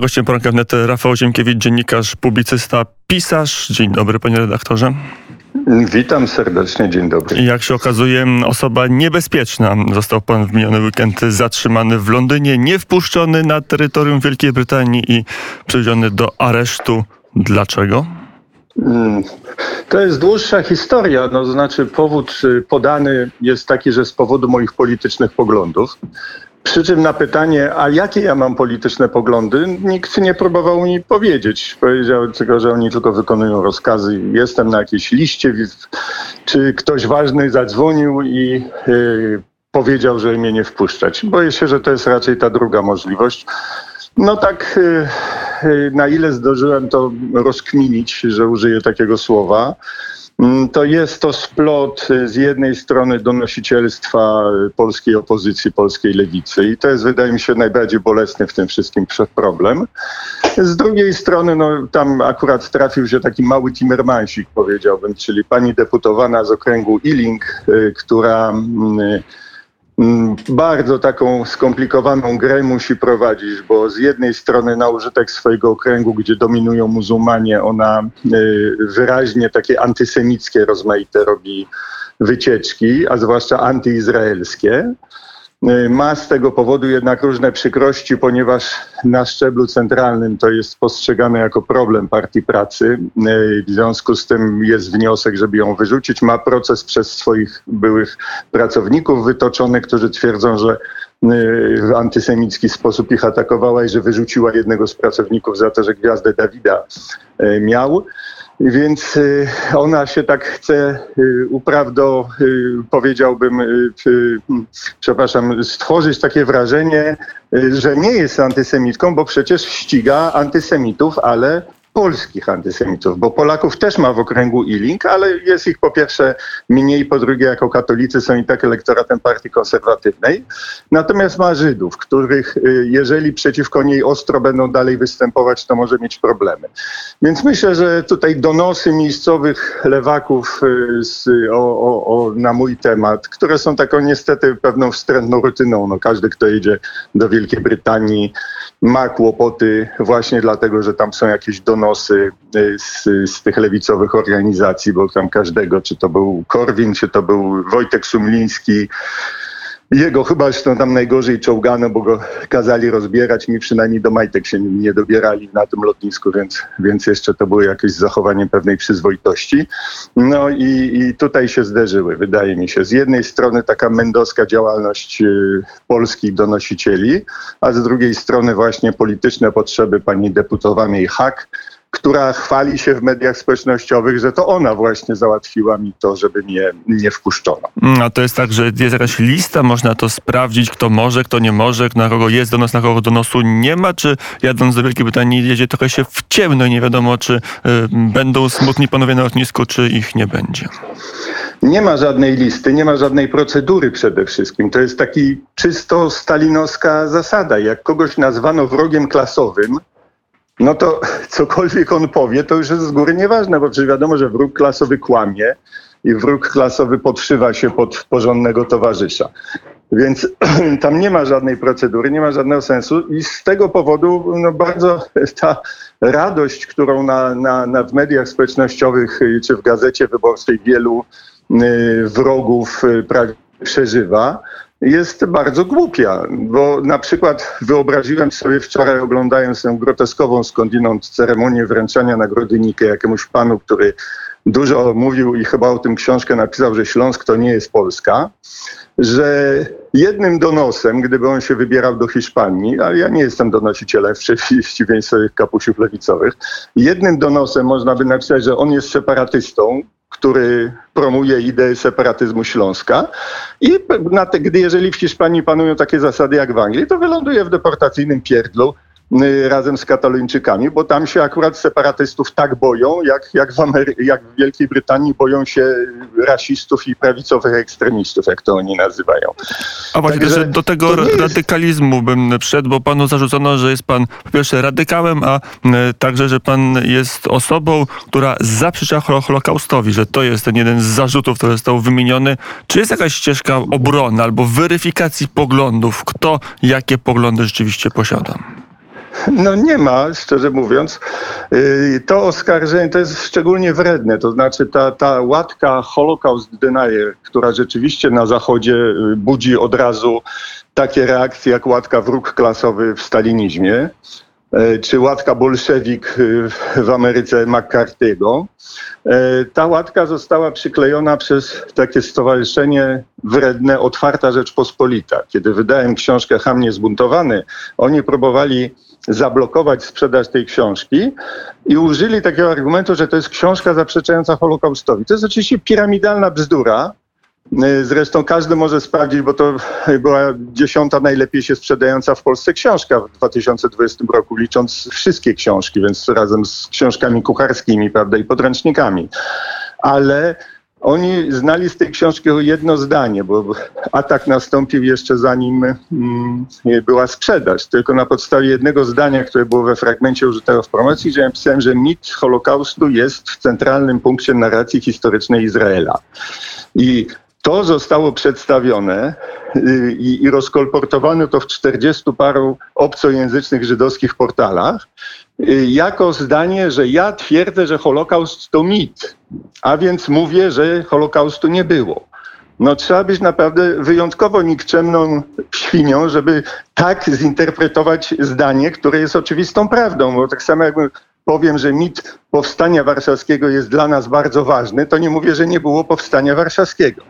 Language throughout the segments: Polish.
Gościem poranka wnet Rafał Ziemkiewicz, dziennikarz, publicysta, pisarz. Dzień dobry, panie redaktorze. Witam serdecznie, dzień dobry. Jak się okazuje, osoba niebezpieczna. Został pan w miniony weekend zatrzymany w Londynie, nie wpuszczony na terytorium Wielkiej Brytanii i przewieziony do aresztu. Dlaczego? Mm, to jest dłuższa historia, no znaczy powód y, podany jest taki, że z powodu moich politycznych poglądów. Przy czym na pytanie, a jakie ja mam polityczne poglądy, nikt nie próbował mi powiedzieć. Powiedział tylko, że oni tylko wykonują rozkazy. Jestem na jakiejś liście, czy ktoś ważny zadzwonił i yy, powiedział, że mnie nie wpuszczać. Boję się, że to jest raczej ta druga możliwość. No tak, yy, na ile zdążyłem to rozkminić, że użyję takiego słowa, to jest to splot y, z jednej strony donosicielstwa y, polskiej opozycji, polskiej lewicy i to jest wydaje mi się najbardziej bolesny w tym wszystkim problem. Z drugiej strony no, tam akurat trafił się taki mały Timmermansik powiedziałbym, czyli pani deputowana z okręgu Ealing, y, która mm, Mm, bardzo taką skomplikowaną grę musi prowadzić, bo z jednej strony na użytek swojego okręgu, gdzie dominują muzułmanie, ona y, wyraźnie takie antysemickie rozmaite robi wycieczki, a zwłaszcza antyizraelskie. Y, ma z tego powodu jednak różne przykrości, ponieważ na szczeblu centralnym to jest postrzegane jako problem Partii Pracy. Y, w związku z tym jest wniosek, żeby ją wyrzucić. Ma proces przez swoich byłych pracowników wytoczony, którzy twierdzą, że y, w antysemicki sposób ich atakowała i że wyrzuciła jednego z pracowników za to, że gwiazdę Dawida miał. Więc y, ona się tak chce y, uprawdo, y, powiedziałbym, przepraszam, stworzyć takie wrażenie, że nie jest antysemitką, bo przecież ściga antysemitów, ale polskich antysemitów, bo Polaków też ma w okręgu Iling, ale jest ich po pierwsze mniej, po drugie jako katolicy są i tak elektoratem partii konserwatywnej. Natomiast ma Żydów, których y, jeżeli przeciwko niej ostro będą dalej występować, to może mieć problemy. Więc myślę, że tutaj donosy miejscowych lewaków y, z, o, o, o, na mój temat, które są taką niestety pewną wstrętną rutyną. No, każdy, kto jedzie do Wielkiej Brytanii ma kłopoty właśnie dlatego, że tam są jakieś donosy donosy y, z, z tych lewicowych organizacji, bo tam każdego, czy to był Korwin, czy to był Wojtek Sumliński, jego chyba zresztą tam najgorzej czołgano, bo go kazali rozbierać. Mi przynajmniej do majtek się nie dobierali na tym lotnisku, więc, więc jeszcze to było jakieś zachowanie pewnej przyzwoitości. No i, i tutaj się zderzyły, wydaje mi się. Z jednej strony taka mendowska działalność y, polskich donosicieli, a z drugiej strony właśnie polityczne potrzeby pani deputowanej Hak, która chwali się w mediach społecznościowych, że to ona właśnie załatwiła mi to, żeby mnie nie wpuszczono. Mm, a to jest tak, że jest jakaś lista, można to sprawdzić, kto może, kto nie może, na kogo jest donos, na kogo donosu nie ma, czy jadąc do Wielkiej Brytanii jedzie trochę się w ciemno i nie wiadomo, czy y, będą smutni panowie na lotnisku, czy ich nie będzie. Nie ma żadnej listy, nie ma żadnej procedury przede wszystkim. To jest taki czysto stalinowska zasada. Jak kogoś nazwano wrogiem klasowym, no to cokolwiek on powie, to już jest z góry nieważne, bo przecież wiadomo, że wróg klasowy kłamie i wróg klasowy podszywa się pod porządnego towarzysza. Więc tam nie ma żadnej procedury, nie ma żadnego sensu i z tego powodu no bardzo ta radość, którą na, na, na w mediach społecznościowych czy w gazecie wyborczej wielu y, wrogów y, prawie przeżywa, jest bardzo głupia, bo na przykład wyobraziłem sobie wczoraj oglądając tę groteskową skądinąd ceremonię wręczania nagrody Nike jakiemuś panu, który dużo mówił i chyba o tym książkę napisał, że Śląsk to nie jest Polska, że jednym donosem, gdyby on się wybierał do Hiszpanii, ale ja nie jestem donosicielem w przeciwieństwie kapusiów lewicowych, jednym donosem można by napisać, że on jest separatystą, który promuje ideę separatyzmu Śląska. I na te, gdy jeżeli w Hiszpanii panują takie zasady jak w Anglii, to wyląduje w deportacyjnym pierdlu razem z katoliczykami, bo tam się akurat separatystów tak boją, jak, jak, w, Amery- jak w Wielkiej Brytanii boją się rasistów i prawicowych ekstremistów, jak to oni nazywają. A właśnie, Także że do tego radykalizmu jest... bym wszedł, bo panu zarzucono, że jest pan po pierwsze radykałem, a także, że pan jest osobą, która zaprzecza Holokaustowi, że to jest ten jeden z zarzutów, który został wymieniony. Czy jest jakaś ścieżka obrony albo weryfikacji poglądów, kto jakie poglądy rzeczywiście posiada? No nie ma, szczerze mówiąc. Y, to oskarżenie to jest szczególnie wredne. To znaczy ta, ta łatka Holocaust Denier, która rzeczywiście na Zachodzie y, budzi od razu takie reakcje jak łatka wróg klasowy w stalinizmie, czy łatka bolszewik w Ameryce McCarthy'ego. Ta łatka została przyklejona przez takie stowarzyszenie wredne Otwarta Rzeczpospolita. Kiedy wydałem książkę Hamnie Zbuntowany, oni próbowali zablokować sprzedaż tej książki i użyli takiego argumentu, że to jest książka zaprzeczająca Holokaustowi. To jest oczywiście piramidalna bzdura. Zresztą każdy może sprawdzić, bo to była dziesiąta najlepiej się sprzedająca w Polsce książka w 2020 roku, licząc wszystkie książki, więc razem z książkami kucharskimi, prawda, i podręcznikami. Ale oni znali z tej książki jedno zdanie, bo atak nastąpił jeszcze zanim mm, była sprzedaż. Tylko na podstawie jednego zdania, które było we fragmencie użytego w promocji, że ja napisałem, że mit Holokaustu jest w centralnym punkcie narracji historycznej Izraela. I to zostało przedstawione y, i, i to w 40 paru obcojęzycznych żydowskich portalach y, jako zdanie, że ja twierdzę, że Holokaust to mit, a więc mówię, że Holokaustu nie było. No trzeba być naprawdę wyjątkowo nikczemną świnią, żeby tak zinterpretować zdanie, które jest oczywistą prawdą, bo tak samo jakby powiem, że mit powstania warszawskiego jest dla nas bardzo ważny, to nie mówię, że nie było powstania warszawskiego.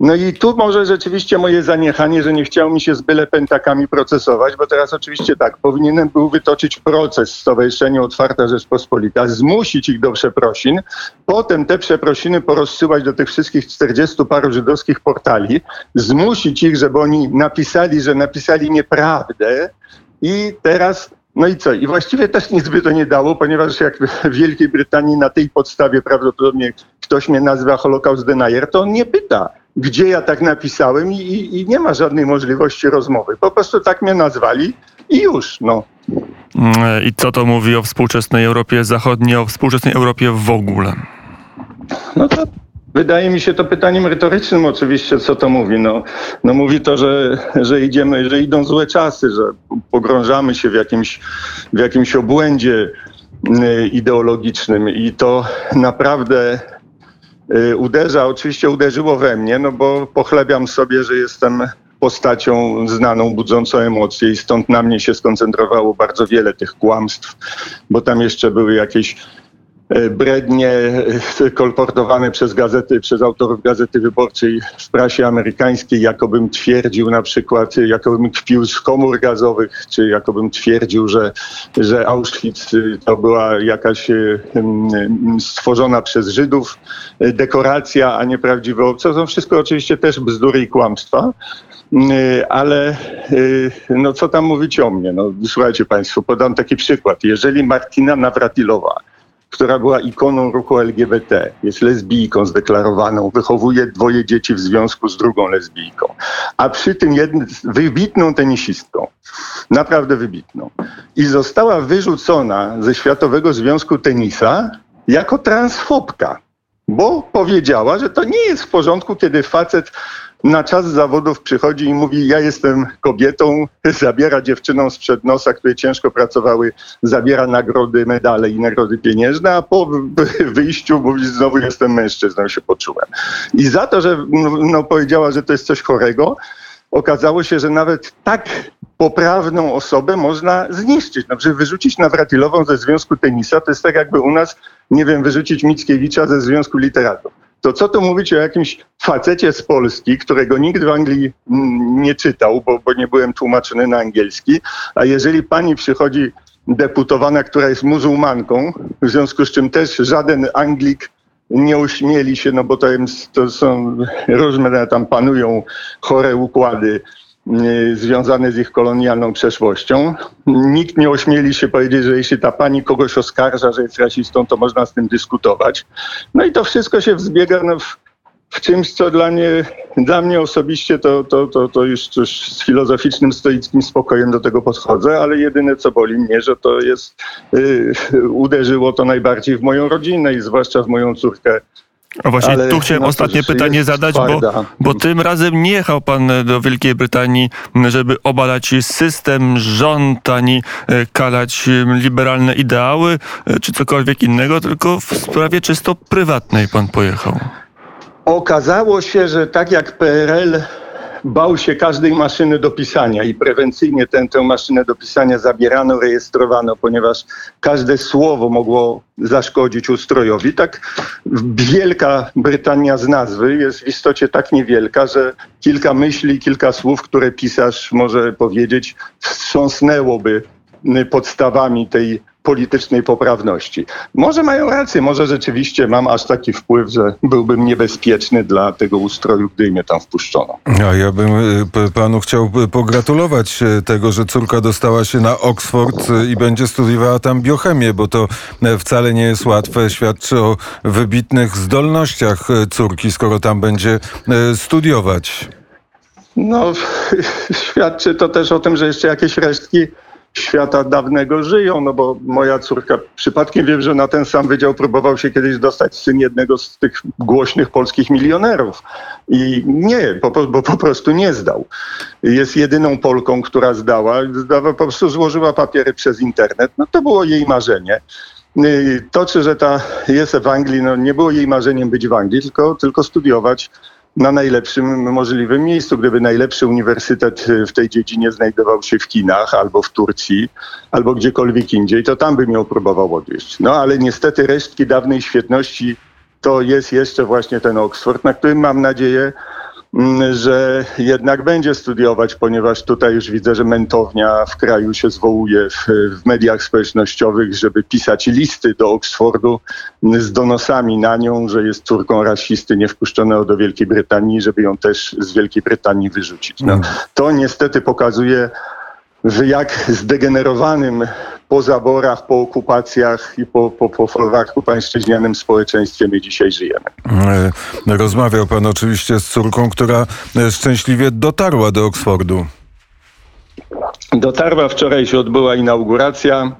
No i tu może rzeczywiście moje zaniechanie, że nie chciało mi się z byle pentakami procesować, bo teraz oczywiście tak, powinienem był wytoczyć proces Stowarzyszeniu Otwarta Rzeczpospolita, zmusić ich do przeprosin, potem te przeprosiny porozsyłać do tych wszystkich 40 paru żydowskich portali, zmusić ich, żeby oni napisali, że napisali nieprawdę i teraz no i co? I właściwie też nic by to nie dało, ponieważ jak w Wielkiej Brytanii na tej podstawie prawdopodobnie ktoś mnie nazywa Holocaust denier, to on nie pyta, gdzie ja tak napisałem i, i, i nie ma żadnej możliwości rozmowy. Po prostu tak mnie nazwali i już, no. I co to mówi o współczesnej Europie Zachodniej, o współczesnej Europie w ogóle? No to Wydaje mi się to pytaniem retorycznym oczywiście, co to mówi. No, no mówi to, że, że idziemy, że idą złe czasy, że pogrążamy się w jakimś, w jakimś obłędzie y, ideologicznym i to naprawdę y, uderza, oczywiście uderzyło we mnie, no bo pochlebiam sobie, że jestem postacią znaną, budzącą emocje i stąd na mnie się skoncentrowało bardzo wiele tych kłamstw, bo tam jeszcze były jakieś brednie e, kolportowane przez gazety, przez autorów Gazety Wyborczej w prasie amerykańskiej, jakobym twierdził na przykład, jakobym kpił z komór gazowych, czy jakobym twierdził, że, że Auschwitz y, to była jakaś y, stworzona przez Żydów y, dekoracja, a nie prawdziwe obce. To są wszystko oczywiście też bzdury i kłamstwa. Ale no co tam mówić o mnie? No, słuchajcie Państwo, podam taki przykład. Jeżeli Martina Nawratilowa która była ikoną ruchu LGBT, jest lesbijką zdeklarowaną, wychowuje dwoje dzieci w związku z drugą lesbijką, a przy tym jednym, wybitną tenisistką, naprawdę wybitną. I została wyrzucona ze Światowego Związku Tenisa jako transfobka, bo powiedziała, że to nie jest w porządku, kiedy facet na czas zawodów przychodzi i mówi: Ja jestem kobietą, zabiera dziewczynom sprzed nosa, które ciężko pracowały, zabiera nagrody, medale i nagrody pieniężne, a po wyjściu mówi: Znowu jestem mężczyzną, się poczułem. I za to, że no, powiedziała, że to jest coś chorego, okazało się, że nawet tak poprawną osobę można zniszczyć. Na przykład wyrzucić Nawratilową ze Związku Tenisa, to jest tak jakby u nas, nie wiem, wyrzucić Mickiewicza ze Związku Literatów to co tu mówić o jakimś facecie z Polski, którego nikt w Anglii nie czytał, bo, bo nie byłem tłumaczony na angielski, a jeżeli pani przychodzi deputowana, która jest muzułmanką, w związku z czym też żaden Anglik nie uśmieli się, no bo to, to są różne tam panują chore układy związane z ich kolonialną przeszłością. Nikt nie ośmieli się powiedzieć, że jeśli ta pani kogoś oskarża, że jest rasistą, to można z tym dyskutować. No i to wszystko się wzbiega no, w, w czymś, co dla mnie, dla mnie osobiście to, to, to, to już, już z filozoficznym, stoickim spokojem do tego podchodzę, ale jedyne, co boli mnie, że to jest, yy, uderzyło to najbardziej w moją rodzinę i zwłaszcza w moją córkę A właśnie Ale, tu chciałem no, ostatnie pytanie zadać, bo, bo tym razem nie jechał pan do Wielkiej Brytanii, żeby obalać system, rząd, ani e, kalać liberalne ideały, e, czy cokolwiek innego, tylko w sprawie czysto prywatnej pan pojechał. Okazało się, że tak jak PRL bał się każdej maszyny do pisania i prewencyjnie tę, tę maszynę do pisania zabierano, rejestrowano, ponieważ każde słowo mogło zaszkodzić ustrojowi. Tak Wielka Brytania z nazwy jest w istocie tak niewielka, że kilka myśli, kilka słów, które pisarz może powiedzieć, wstrząsnęłoby podstawami tej politycznej poprawności. Może mają rację, może rzeczywiście mam aż taki wpływ, że byłbym niebezpieczny dla tego ustroju, gdy mnie tam wpuszczono. A ja bym e, panu chciał pogratulować e, tego, że córka dostała się na Oxford e, i będzie studiowała tam biochemię, bo to wcale nie jest łatwe. Świadczy o wybitnych zdolnościach córki, skoro tam będzie studiować. No, świadczy to też o tym, że jeszcze jakieś resztki świata dawnego żyją, no bo moja córka, przypadkiem wiem, że na ten sam wydział próbował się kiedyś dostać syn jednego z tych głośnych polskich milionerów. I nie, po, bo po prostu nie zdał. Jest jedyną Polką, która zdała, zdała, po prostu złożyła papiery przez internet. No to było jej marzenie. To, czy że ta jest w Anglii, no nie było jej marzeniem być w Anglii, tylko, tylko studiować na najlepszym możliwym miejscu. Gdyby najlepszy uniwersytet y, w tej dziedzinie znajdował się w Chinach albo w Turcji, albo gdziekolwiek indziej, to tam bym ją próbował odwieźć. No ale niestety resztki dawnej świetności to jest jeszcze właśnie ten Oxford, na którym mam nadzieję, że jednak będzie studiować, ponieważ tutaj już widzę, że mentownia w kraju się zwołuje w, w, mediach społecznościowych, żeby pisać listy do Oksfordu z donosami na nią, że jest córką rasisty niewpuszczonego do Wielkiej Brytanii, żeby ją też z Wielkiej Brytanii wyrzucić. No, mm. to niestety pokazuje, w jak zdegenerowanym po zaborach, po okupacjach i po, po, po folwarku pańszczyźnianym społeczeństwie my dzisiaj żyjemy. E, rozmawiał pan oczywiście z córką, która e, szczęśliwie dotarła do Oksfordu. Dotarła, wczoraj się odbyła inauguracja.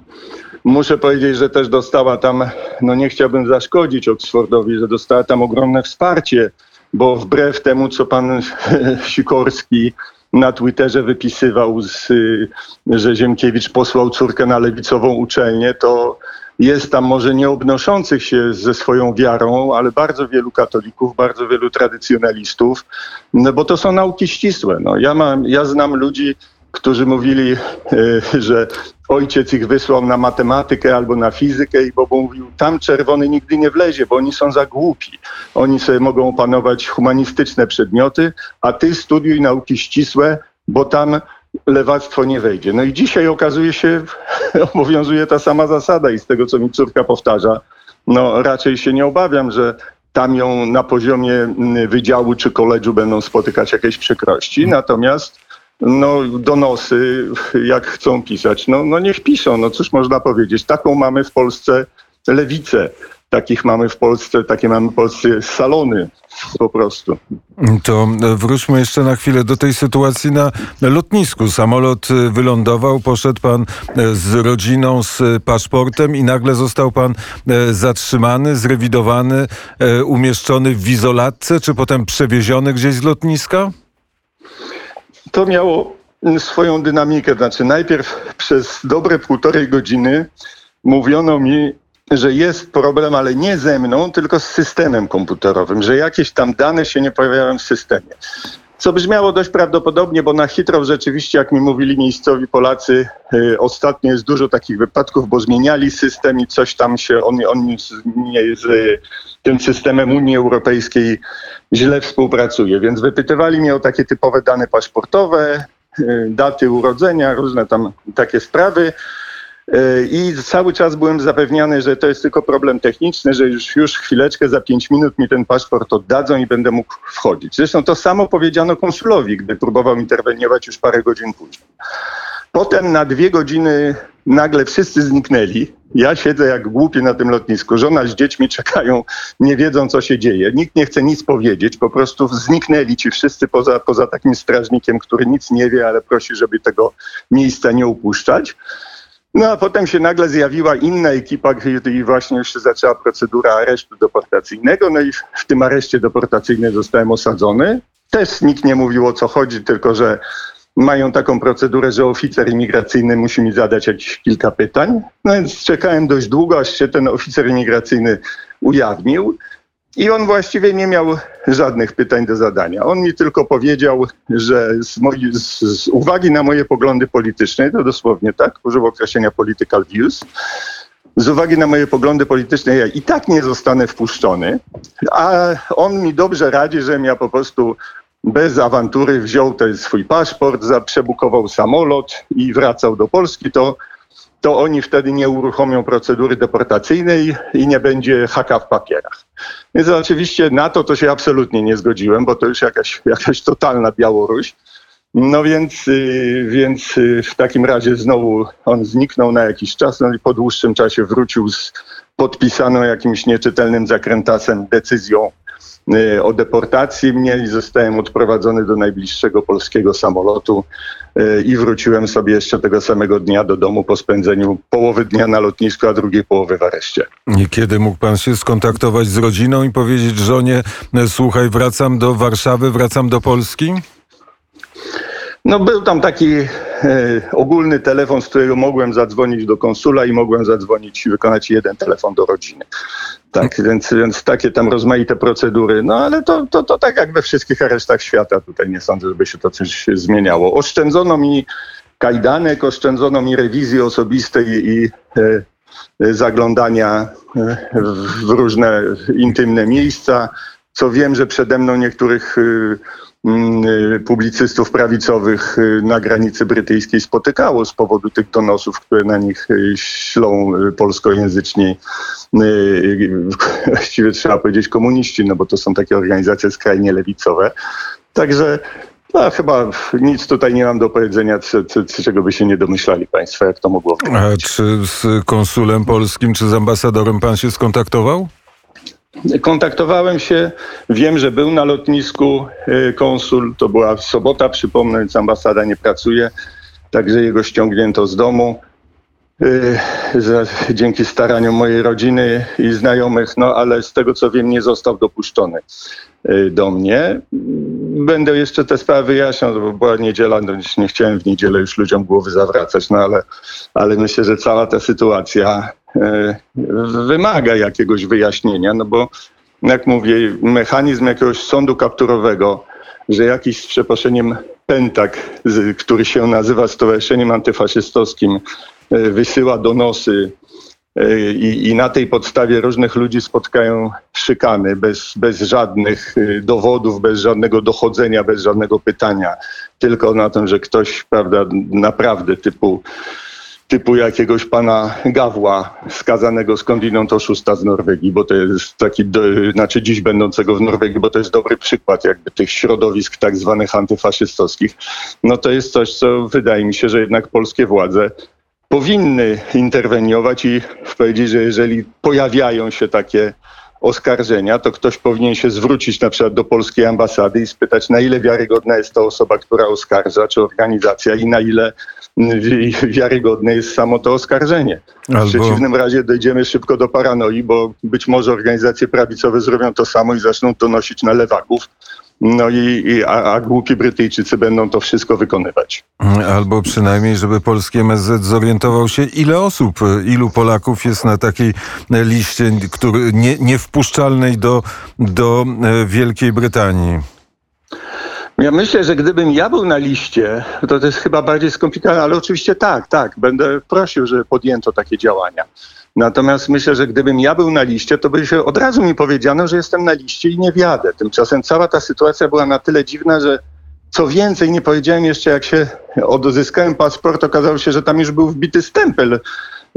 Muszę powiedzieć, że też dostała tam, no nie chciałbym zaszkodzić Oksfordowi, że dostała tam ogromne wsparcie, bo wbrew temu, co pan Sikorski na Twitterze wypisywał, z, że Ziemkiewicz posłał córkę na lewicową uczelnię, to jest tam może nie obnoszących się ze swoją wiarą, ale bardzo wielu katolików, bardzo wielu tradycjonalistów, no bo to są nauki ścisłe. No, ja, mam, ja znam ludzi, którzy mówili, e, że ojciec ich wysłał na matematykę albo na fizykę i Bobo mówił, tam czerwony nigdy nie wlezie, bo oni są za głupi. Oni sobie mogą opanować humanistyczne przedmioty, a ty studiuj nauki ścisłe, bo tam lewactwo nie wejdzie. No i dzisiaj okazuje się, obowiązuje ta sama zasada i z tego, co mi córka powtarza, no raczej się nie obawiam, że tam ją na poziomie mm, wydziału czy koledżu będą spotykać jakieś przykrości. Natomiast no, donosy, jak chcą pisać, no, no niech piszą. No cóż można powiedzieć. Taką mamy w Polsce lewicę. Takich mamy w Polsce, takie mamy w Polsce salony po prostu. To wróćmy jeszcze na chwilę do tej sytuacji na lotnisku. Samolot wylądował, poszedł pan z rodziną, z paszportem i nagle został pan zatrzymany, zrewidowany, umieszczony w izolatce, czy potem przewieziony gdzieś z lotniska? To miało swoją dynamikę. Znaczy, najpierw przez dobre półtorej godziny mówiono mi, że jest problem, ale nie ze mną, tylko z systemem komputerowym, że jakieś tam dane się nie pojawiają w systemie. Co brzmiało dość prawdopodobnie, bo na Hitro rzeczywiście, jak mi mówili miejscowi Polacy, y, ostatnio jest dużo takich wypadków, bo zmieniali system i coś tam się, on, on z, z tym systemem Unii Europejskiej źle współpracuje. Więc wypytywali mnie o takie typowe dane paszportowe, y, daty urodzenia, różne tam takie sprawy. Y, I cały czas byłem zapewniany, że to jest tylko problem techniczny, że już, już chwileczkę, za pięć minut mi ten paszport oddadzą i będę mógł wchodzić. Zresztą to samo powiedziano konsulowi, gdy próbował interweniować już parę godzin później. Potem na dwie godziny nagle wszyscy zniknęli. Ja siedzę jak głupi na tym lotnisku. Żona z dziećmi czekają, nie wiedzą, co się dzieje. Nikt nie chce nic powiedzieć. Po prostu zniknęli ci wszyscy poza, poza takim strażnikiem, który nic nie wie, ale prosi, żeby tego miejsca nie upuszczać. No a potem się nagle zjawiła inna ekipa i właśnie już się zaczęła procedura aresztu deportacyjnego. No i w tym areszcie deportacyjnym zostałem osadzony. Też nikt nie mówił o co chodzi, tylko że mają taką procedurę, że oficer imigracyjny musi mi zadać jakieś kilka pytań. No więc czekałem dość długo, aż się ten oficer imigracyjny ujawnił. I on właściwie nie miał żadnych pytań do zadania. On mi tylko powiedział, że z, moi, z, z uwagi na moje poglądy polityczne, to dosłownie tak, użył określenia political views, z uwagi na moje poglądy polityczne ja i tak nie zostanę wpuszczony, a on mi dobrze radzi, żebym ja po prostu bez awantury wziął ten swój paszport, przebukował samolot i wracał do Polski, to to oni wtedy nie uruchomią procedury deportacyjnej i nie będzie haka w papierach. Więc oczywiście na to to się absolutnie nie zgodziłem, bo to już jakaś, jakaś totalna Białoruś. No więc, y, więc y, w takim razie znowu on zniknął na jakiś czas, no i po dłuższym czasie wrócił z podpisaną jakimś nieczytelnym zakrętasem decyzją o deportacji mnie i zostałem odprowadzony do najbliższego polskiego samolotu i wróciłem sobie jeszcze tego samego dnia do domu po spędzeniu połowy dnia na lotnisku, a drugiej połowy w areszcie. I kiedy mógł pan się skontaktować z rodziną i powiedzieć żonie, słuchaj, wracam do Warszawy, wracam do Polski? No był tam taki e, ogólny telefon, z którego mogłem zadzwonić do konsula i mogłem zadzwonić i wykonać jeden telefon do rodziny. Tak, więc, więc takie tam rozmaite procedury. No ale to, to, to tak jak we wszystkich aresztach świata. Tutaj nie sądzę, żeby się to coś zmieniało. Oszczędzono mi kajdanek, oszczędzono mi rewizji osobistej i e, zaglądania e, w różne intymne miejsca. Co wiem, że przede mną niektórych e, publicystów prawicowych y, na granicy brytyjskiej spotykało z powodu tych donosów, które na nich y, ślą polskojęzyczni, właściwie trzeba powiedzieć komuniści, no bo to są takie organizacje skrajnie lewicowe. Także no, chyba nic tutaj nie mam do powiedzenia, czego by się nie domyślali Państwo, jak to mogło wyglądać. A czy z konsulem polskim, czy z ambasadorem Pan się skontaktował? Kontaktowałem się, wiem, że był na lotnisku y, konsul, to była sobota, przypomnę, więc ambasada nie pracuje, także jego ściągnięto z domu. Y, dzięki staraniom mojej rodziny i znajomych, no ale z tego co wiem, nie został dopuszczony y, do mnie. Będę jeszcze te sprawy wyjaśniał, bo była niedziela, no nie chciałem w niedzielę już ludziom głowy zawracać, no ale, ale myślę, że cała ta sytuacja E, wymaga jakiegoś wyjaśnienia, no bo jak mówię, mechanizm jakiegoś sądu kapturowego, że jakiś z przeproszeniem pentak, który się nazywa Stowarzyszeniem Antyfaszystowskim, wysyła donosy e, i, i, na tej podstawie różnych ludzi spotkają szykany bez, bez żadnych dowodów, bez żadnego dochodzenia, bez żadnego pytania, tylko na tym, że ktoś, prawda, naprawdę typu typu jakiegoś pana Gawła skazanego skądinąd oszusta z Norwegii, bo to jest taki, do, znaczy dziś będącego w Norwegii, bo to jest dobry przykład jakby tych środowisk tak zwanych antyfaszystowskich. No to jest coś, co wydaje mi się, że jednak polskie władze powinny interweniować i powiedzieć, że jeżeli pojawiają się takie oskarżenia, to ktoś powinien się zwrócić na przykład do polskiej ambasady i spytać, na ile wiarygodna jest to osoba, która oskarża, czy organizacja i na ile wiarygodne jest samo to oskarżenie. Albo... W przeciwnym razie dojdziemy szybko do paranoi, bo być może organizacje prawicowe zrobią to samo i zaczną donosić na lewaków. No i, i a, a, głupi Brytyjczycy będą to wszystko wykonywać. Albo przynajmniej, żeby polski MSZ zorientował się, ile osób, ilu Polaków jest na takiej liście który, nie, niewpuszczalnej do, do e, Wielkiej Brytanii. Ja myślę, że gdybym ja był na liście, to to jest chyba bardziej skomplikowane, ale oczywiście tak, tak, będę prosił, żeby podjęto takie działania. Natomiast myślę, że gdybym ja był na liście, to by się od razu mi powiedziano, że jestem na liście i nie wjadę. Tymczasem cała ta sytuacja była na tyle dziwna, że co więcej, nie powiedziałem jeszcze, jak się odzyskałem paszport, okazało się, że tam już był wbity stempel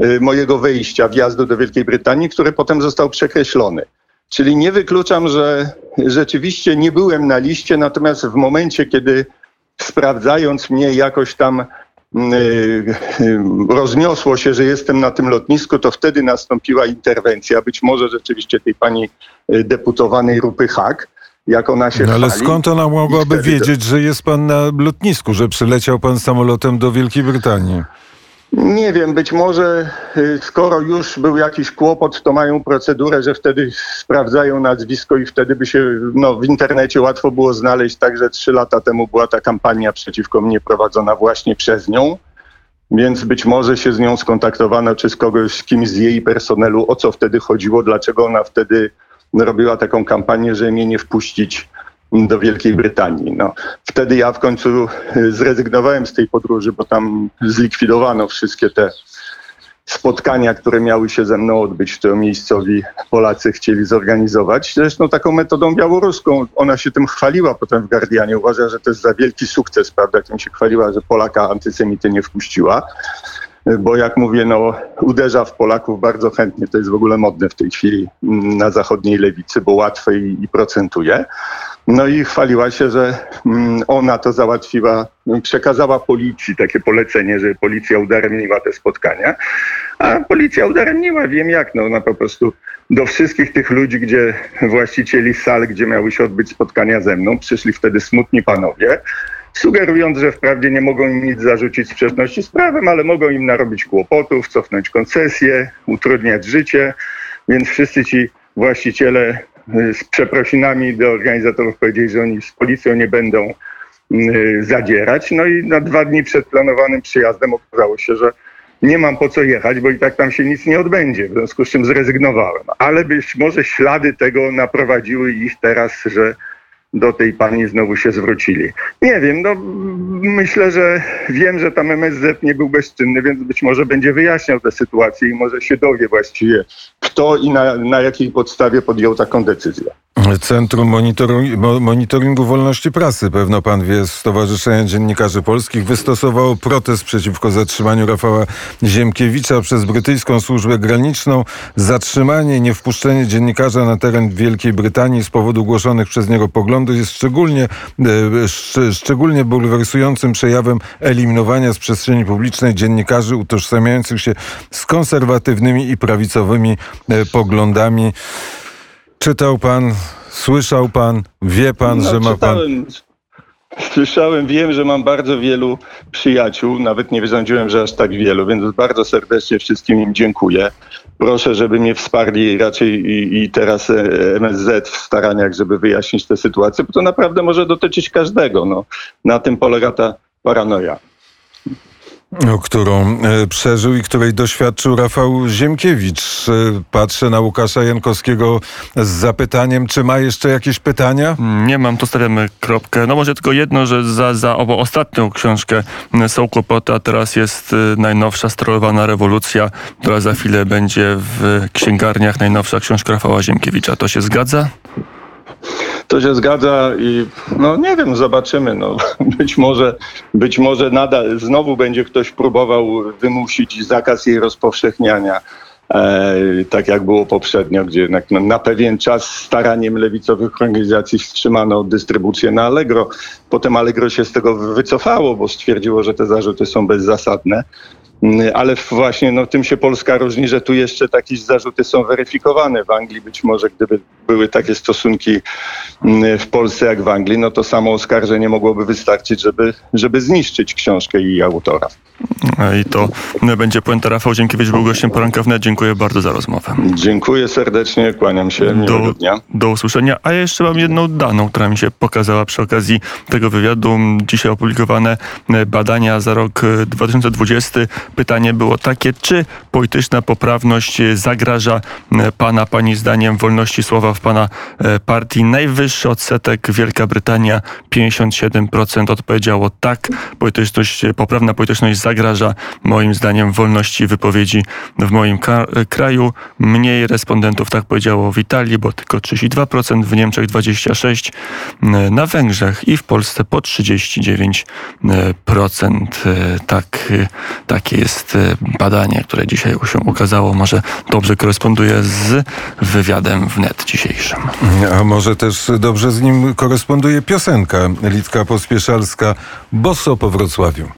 y, mojego wejścia, wjazdu do Wielkiej Brytanii, który potem został przekreślony. Czyli nie wykluczam, że rzeczywiście nie byłem na liście, natomiast w momencie, kiedy sprawdzając mnie jakoś tam rozniosło się, że jestem na tym lotnisku, to wtedy nastąpiła interwencja, być może rzeczywiście tej pani y, deputowanej Rupy Hak, jak ona się no ale skąd ona mogłaby wiedzieć, że jest pan na lotnisku, że przyleciał pan samolotem do Wielkiej Brytanii? Nie wiem, być może y, skoro już był jakiś kłopot, to mają procedurę, że wtedy sprawdzają nazwisko i wtedy by się no, w internecie łatwo było znaleźć. Także trzy lata temu była ta kampania przeciwko mnie prowadzona właśnie przez nią. Więc być może się z nią skontaktowano, czy z kogoś, z kimś z jej personelu, o co wtedy chodziło, dlaczego ona wtedy robiła taką kampanię, że mnie nie wpuścić do Wielkiej Brytanii. No, wtedy ja w końcu y, zrezygnowałem z tej podróży, bo tam zlikwidowano wszystkie te spotkania, które miały się ze mną odbyć, które miejscowi Polacy chcieli zorganizować. Zresztą taką metodą białoruską. Ona się tym chwaliła potem w Guardianie. Uważa, że to jest za wielki sukces, prawda? Tym się chwaliła, że Polaka antysemity nie wpuściła bo jak mówię, no, uderza w Polaków bardzo chętnie. To jest w ogóle modne w tej chwili mm, na zachodniej lewicy, bo łatwe i, i procentuje. No i chwaliła się, że mm, ona to załatwiła, przekazała policji takie polecenie, że policja udaremniła te spotkania. A policja udaremniła, wiem jak, no ona po prostu do wszystkich tych ludzi, gdzie właścicieli sal, gdzie miały się odbyć spotkania ze mną, przyszli wtedy smutni panowie, sugerując, że wprawdzie nie mogą im nic zarzucić sprzeczności z prawem, ale mogą im narobić kłopotów, cofnąć koncesje, utrudniać życie, więc wszyscy ci właściciele z przeprosinami do organizatorów powiedzieli, że oni z policją nie będą y, zadzierać. No i na dwa dni przed planowanym przyjazdem okazało się, że nie mam po co jechać, bo i tak tam się nic nie odbędzie, w związku z czym zrezygnowałem. Ale być może ślady tego naprowadziły ich teraz, że do tej pani znowu się zwrócili. Nie wiem, no myślę, że wiem, że tam MSZ nie był bezczynny, więc być może będzie wyjaśniał tę sytuację i może się dowie właściwie kto i na, na jakiej podstawie podjął taką decyzję. Centrum Monitoringu, Wolności Prasy, pewno pan wie, Stowarzyszenie Dziennikarzy Polskich wystosowało protest przeciwko zatrzymaniu Rafała Ziemkiewicza przez brytyjską służbę graniczną. Zatrzymanie i niewpuszczenie dziennikarza na teren Wielkiej Brytanii z powodu głoszonych przez niego poglądów jest szczególnie, e, szczególnie bulwersującym przejawem eliminowania z przestrzeni publicznej dziennikarzy utożsamiających się z konserwatywnymi i prawicowymi e, poglądami. Czytał pan, słyszał pan, wie pan, no, że ma czytałem, pan. Słyszałem, wiem, że mam bardzo wielu przyjaciół, nawet nie wyrządziłem, że aż tak wielu, więc bardzo serdecznie wszystkim im dziękuję. Proszę, żeby mnie wsparli raczej i, i teraz e, MSZ w staraniach, żeby wyjaśnić tę sytuację, bo to naprawdę może dotyczyć każdego. No, na tym polega ta paranoja którą e, przeżył i której doświadczył Rafał Ziemkiewicz. E, patrzę na Łukasza Jankowskiego z zapytaniem, czy ma jeszcze jakieś pytania? Nie mam, to stawiamy kropkę. No może tylko jedno, że za, za obo ostatnią książkę są kłopoty, a teraz jest e, najnowsza strolowana rewolucja, która za chwilę będzie w księgarniach. Najnowsza książka Rafała Ziemkiewicza. To się zgadza? To się zgadza i no nie wiem, zobaczymy. No, być może, być może nadal znowu będzie ktoś próbował wymusić zakaz jej rozpowszechniania. E, tak jak było poprzednio, gdzie na, na, pewien czas staraniem lewicowych organizacji wstrzymano dystrybucję na Allegro. Potem Allegro się z tego wycofało, bo stwierdziło, że te zarzuty są bezzasadne. Mm, ale właśnie no, tym się Polska różni, że tu jeszcze takie zarzuty są weryfikowane. W Anglii być może gdyby były takie stosunki mm, w Polsce jak w Anglii, no to samo oskarżenie mogłoby wystarczyć, żeby, żeby zniszczyć książkę i autora. I to będzie puenta. Rafał Dziękiewicz był gościem poranka wnet. Dziękuję bardzo za rozmowę. Dziękuję serdecznie, kłaniam się. Do, dnia. do usłyszenia. A ja jeszcze mam jedną daną, która mi się pokazała przy okazji tego wywiadu. Dzisiaj opublikowane badania za rok 2020 Pytanie było takie, czy polityczna poprawność zagraża e, pana, pani zdaniem wolności słowa w pana e, partii? Najwyższy odsetek Wielka Brytania 57% odpowiedziało tak. Polityczność, poprawna polityczność zagraża moim zdaniem wolności wypowiedzi w moim kraju. Mniej respondentów tak powiedziało w Italii, bo tylko 32%, w Niemczech 26%, na Węgrzech i w Polsce po 39%. Tak, takie jest e, badanie, które dzisiaj się ukazało, może dobrze koresponduje z wywiadem w net dzisiejszym. A może też dobrze z nim koresponduje piosenka Litka Pospieszalska Boso po Wrocławiu.